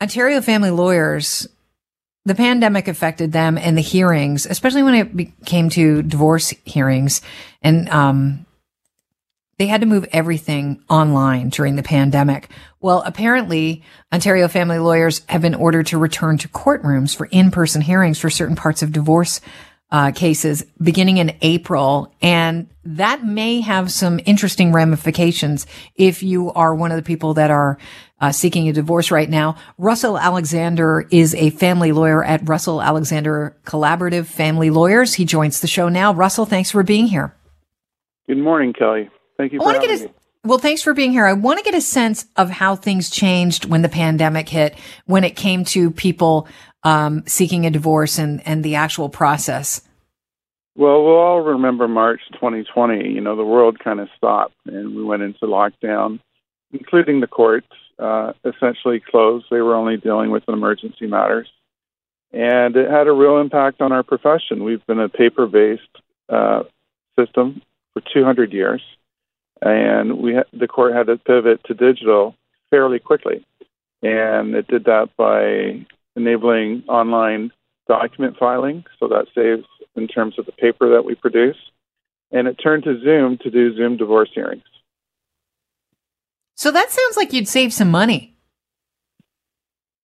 Ontario family lawyers, the pandemic affected them and the hearings, especially when it came to divorce hearings. And um, they had to move everything online during the pandemic. Well, apparently, Ontario family lawyers have been ordered to return to courtrooms for in-person hearings for certain parts of divorce uh, cases beginning in April. And that may have some interesting ramifications if you are one of the people that are uh, seeking a divorce right now. Russell Alexander is a family lawyer at Russell Alexander Collaborative Family Lawyers. He joins the show now. Russell, thanks for being here. Good morning, Kelly. Thank you for having me. Well, thanks for being here. I want to get a sense of how things changed when the pandemic hit, when it came to people um, seeking a divorce and, and the actual process. Well, we'll all remember March 2020. You know, the world kind of stopped and we went into lockdown, including the courts, uh, essentially closed. They were only dealing with emergency matters. And it had a real impact on our profession. We've been a paper based uh, system for 200 years and we ha- the court had to pivot to digital fairly quickly, and it did that by enabling online document filing, so that saves in terms of the paper that we produce, and it turned to Zoom to do Zoom divorce hearings. So that sounds like you'd save some money.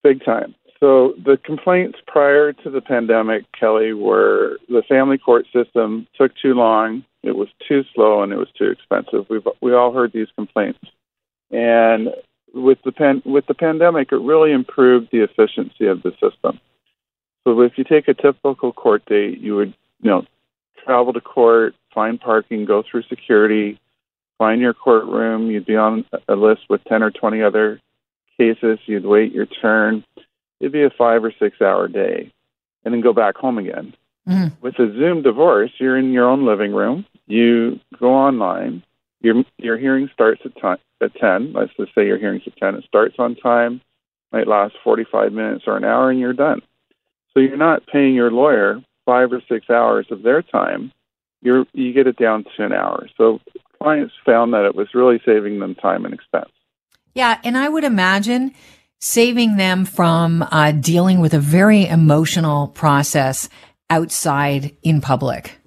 Big time. So the complaints prior to the pandemic, Kelly, were the family court system took too long, it was too slow, and it was too expensive. We've we all heard these complaints, and with the pan, with the pandemic, it really improved the efficiency of the system. So if you take a typical court date, you would you know travel to court, find parking, go through security, find your courtroom. You'd be on a list with ten or twenty other cases. You'd wait your turn it'd be a five or six hour day and then go back home again. Mm-hmm. With a Zoom divorce, you're in your own living room. You go online. Your your hearing starts at time, at ten. Let's just say your hearing's at ten. It starts on time. Might last forty five minutes or an hour, and you're done. So you're not paying your lawyer five or six hours of their time. You're you get it down to an hour. So clients found that it was really saving them time and expense. Yeah, and I would imagine saving them from uh, dealing with a very emotional process outside in public?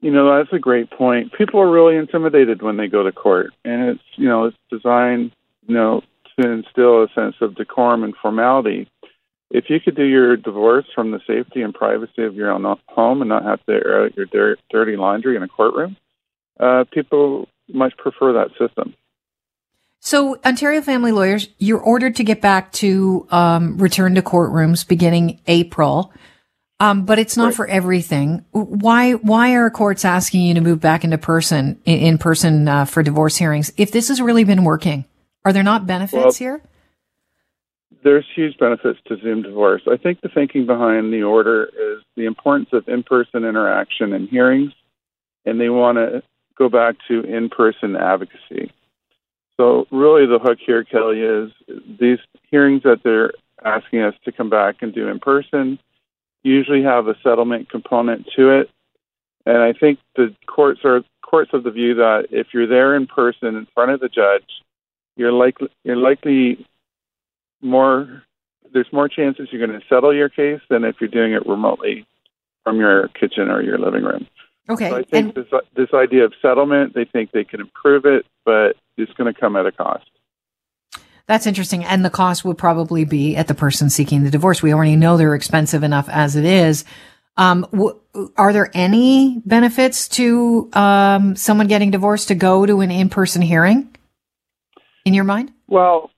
You know, that's a great point. People are really intimidated when they go to court, and it's you know it's designed you know to instill a sense of decorum and formality. If you could do your divorce from the safety and privacy of your own home and not have to air out your dirty laundry in a courtroom, uh, people much prefer that system. So, Ontario family lawyers, you're ordered to get back to um, return to courtrooms beginning April, um, but it's not right. for everything. Why? Why are courts asking you to move back into person in, in person uh, for divorce hearings if this has really been working? Are there not benefits well, here? There's huge benefits to Zoom divorce. I think the thinking behind the order is the importance of in-person interaction and hearings, and they want to go back to in-person advocacy. So really, the hook here, Kelly, is these hearings that they're asking us to come back and do in person usually have a settlement component to it, and I think the courts are courts of the view that if you're there in person in front of the judge, you're likely you're likely more there's more chances you're going to settle your case than if you're doing it remotely from your kitchen or your living room. Okay. So I think and- this this idea of settlement, they think they can improve it, but it's going to come at a cost. That's interesting. And the cost would probably be at the person seeking the divorce. We already know they're expensive enough as it is. Um, w- are there any benefits to um, someone getting divorced to go to an in-person hearing in your mind? Well,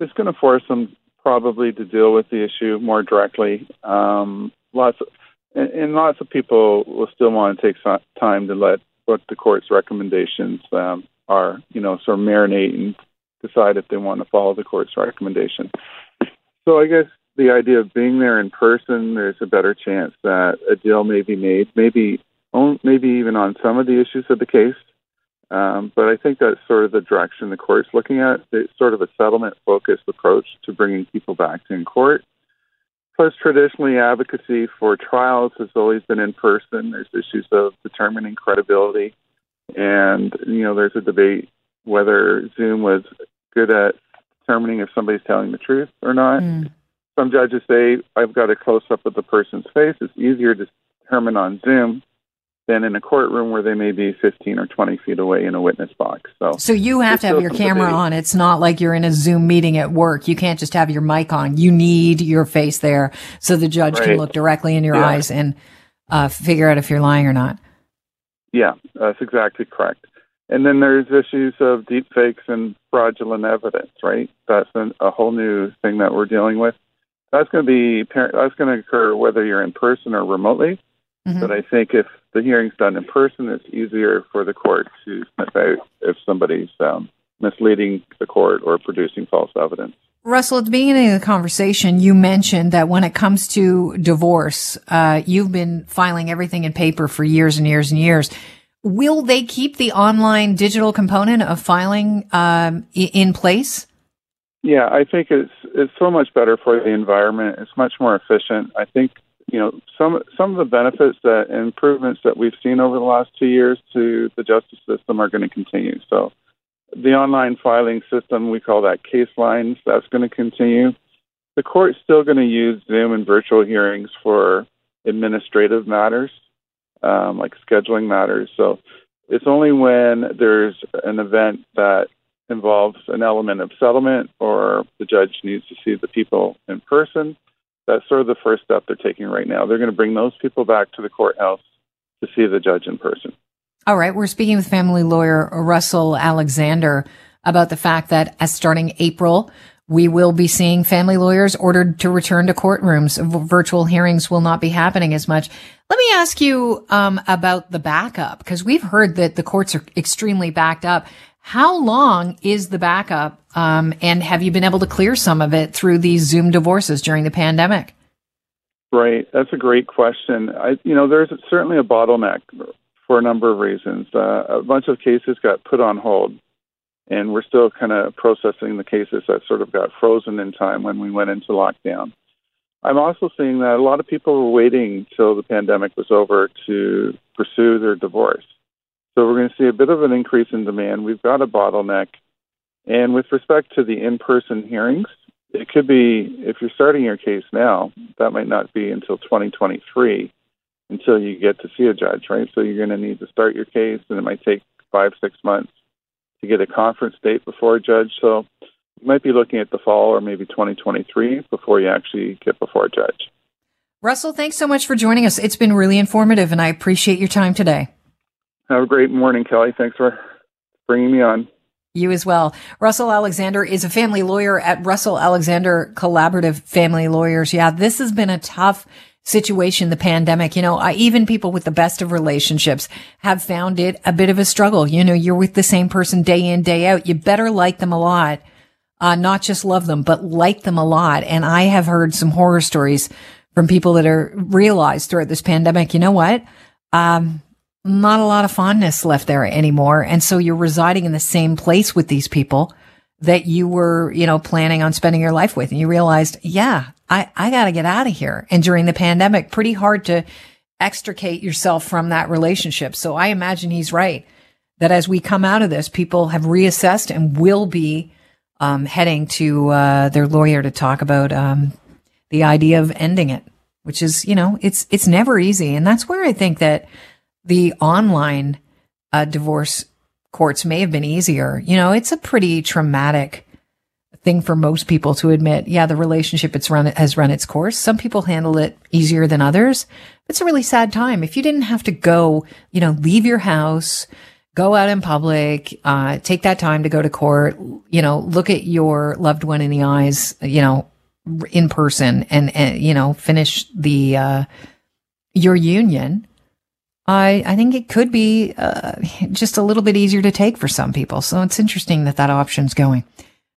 it's going to force them probably to deal with the issue more directly. Um, lots of, and, and, lots of people will still want to take time to let what the court's recommendations um, are, you know, sort of marinate and decide if they want to follow the court's recommendation. So I guess the idea of being there in person, there's a better chance that a deal may be made, maybe maybe even on some of the issues of the case. Um, but I think that's sort of the direction the court's looking at. It's sort of a settlement-focused approach to bringing people back to in court. Plus, traditionally, advocacy for trials has always been in person. There's issues of determining credibility and, you know, there's a debate whether Zoom was good at determining if somebody's telling the truth or not. Mm. Some judges say I've got a close up of the person's face. It's easier to determine on Zoom than in a courtroom where they may be 15 or 20 feet away in a witness box. So, so you have to have your camera on. It's not like you're in a Zoom meeting at work. You can't just have your mic on. You need your face there so the judge right. can look directly in your yeah. eyes and uh, figure out if you're lying or not. Yeah, that's exactly correct. And then there's issues of deep fakes and fraudulent evidence, right? That's an, a whole new thing that we're dealing with. That's going to be that's going to occur whether you're in person or remotely. Mm-hmm. But I think if the hearing's done in person, it's easier for the court to sniff out if somebody's um, misleading the court or producing false evidence. Russell, at the beginning of the conversation, you mentioned that when it comes to divorce, uh, you've been filing everything in paper for years and years and years. Will they keep the online digital component of filing um, in place? Yeah, I think it's it's so much better for the environment. It's much more efficient. I think you know some some of the benefits that improvements that we've seen over the last two years to the justice system are going to continue. So the online filing system we call that case lines that's going to continue. The court's still going to use Zoom and virtual hearings for administrative matters um, like scheduling matters. So it's only when there's an event that involves an element of settlement or the judge needs to see the people in person. That's sort of the first step they're taking right now. They're going to bring those people back to the courthouse to see the judge in person. All right. We're speaking with family lawyer Russell Alexander about the fact that as starting April, we will be seeing family lawyers ordered to return to courtrooms. Virtual hearings will not be happening as much. Let me ask you um, about the backup because we've heard that the courts are extremely backed up. How long is the backup? Um, and have you been able to clear some of it through these Zoom divorces during the pandemic? Right, that's a great question. I, you know, there's certainly a bottleneck for a number of reasons. Uh, a bunch of cases got put on hold and we're still kind of processing the cases that sort of got frozen in time when we went into lockdown. I'm also seeing that a lot of people were waiting till the pandemic was over to pursue their divorce. So we're going to see a bit of an increase in demand. We've got a bottleneck. And with respect to the in person hearings, it could be, if you're starting your case now, that might not be until 2023 until you get to see a judge, right? So you're going to need to start your case, and it might take five, six months to get a conference date before a judge. So you might be looking at the fall or maybe 2023 before you actually get before a judge. Russell, thanks so much for joining us. It's been really informative, and I appreciate your time today. Have a great morning, Kelly. Thanks for bringing me on. You as well. Russell Alexander is a family lawyer at Russell Alexander Collaborative Family Lawyers. Yeah, this has been a tough situation, the pandemic, you know, I, even people with the best of relationships have found it a bit of a struggle. You know, you're with the same person day in, day out. You better like them a lot. Uh, not just love them, but like them a lot. And I have heard some horror stories from people that are realized throughout this pandemic, you know what? Um, not a lot of fondness left there anymore. And so you're residing in the same place with these people that you were, you know, planning on spending your life with. And you realized, yeah, I, I got to get out of here. And during the pandemic, pretty hard to extricate yourself from that relationship. So I imagine he's right that as we come out of this, people have reassessed and will be um, heading to uh, their lawyer to talk about um, the idea of ending it, which is, you know, it's it's never easy, and that's where I think that the online uh, divorce courts may have been easier. You know, it's a pretty traumatic thing for most people to admit. Yeah, the relationship it's run has run its course. Some people handle it easier than others. It's a really sad time. If you didn't have to go, you know, leave your house, go out in public, uh, take that time to go to court, you know, look at your loved one in the eyes, you know, in person and, and you know, finish the, uh, your union. I, I think it could be uh, just a little bit easier to take for some people. So it's interesting that that option's going.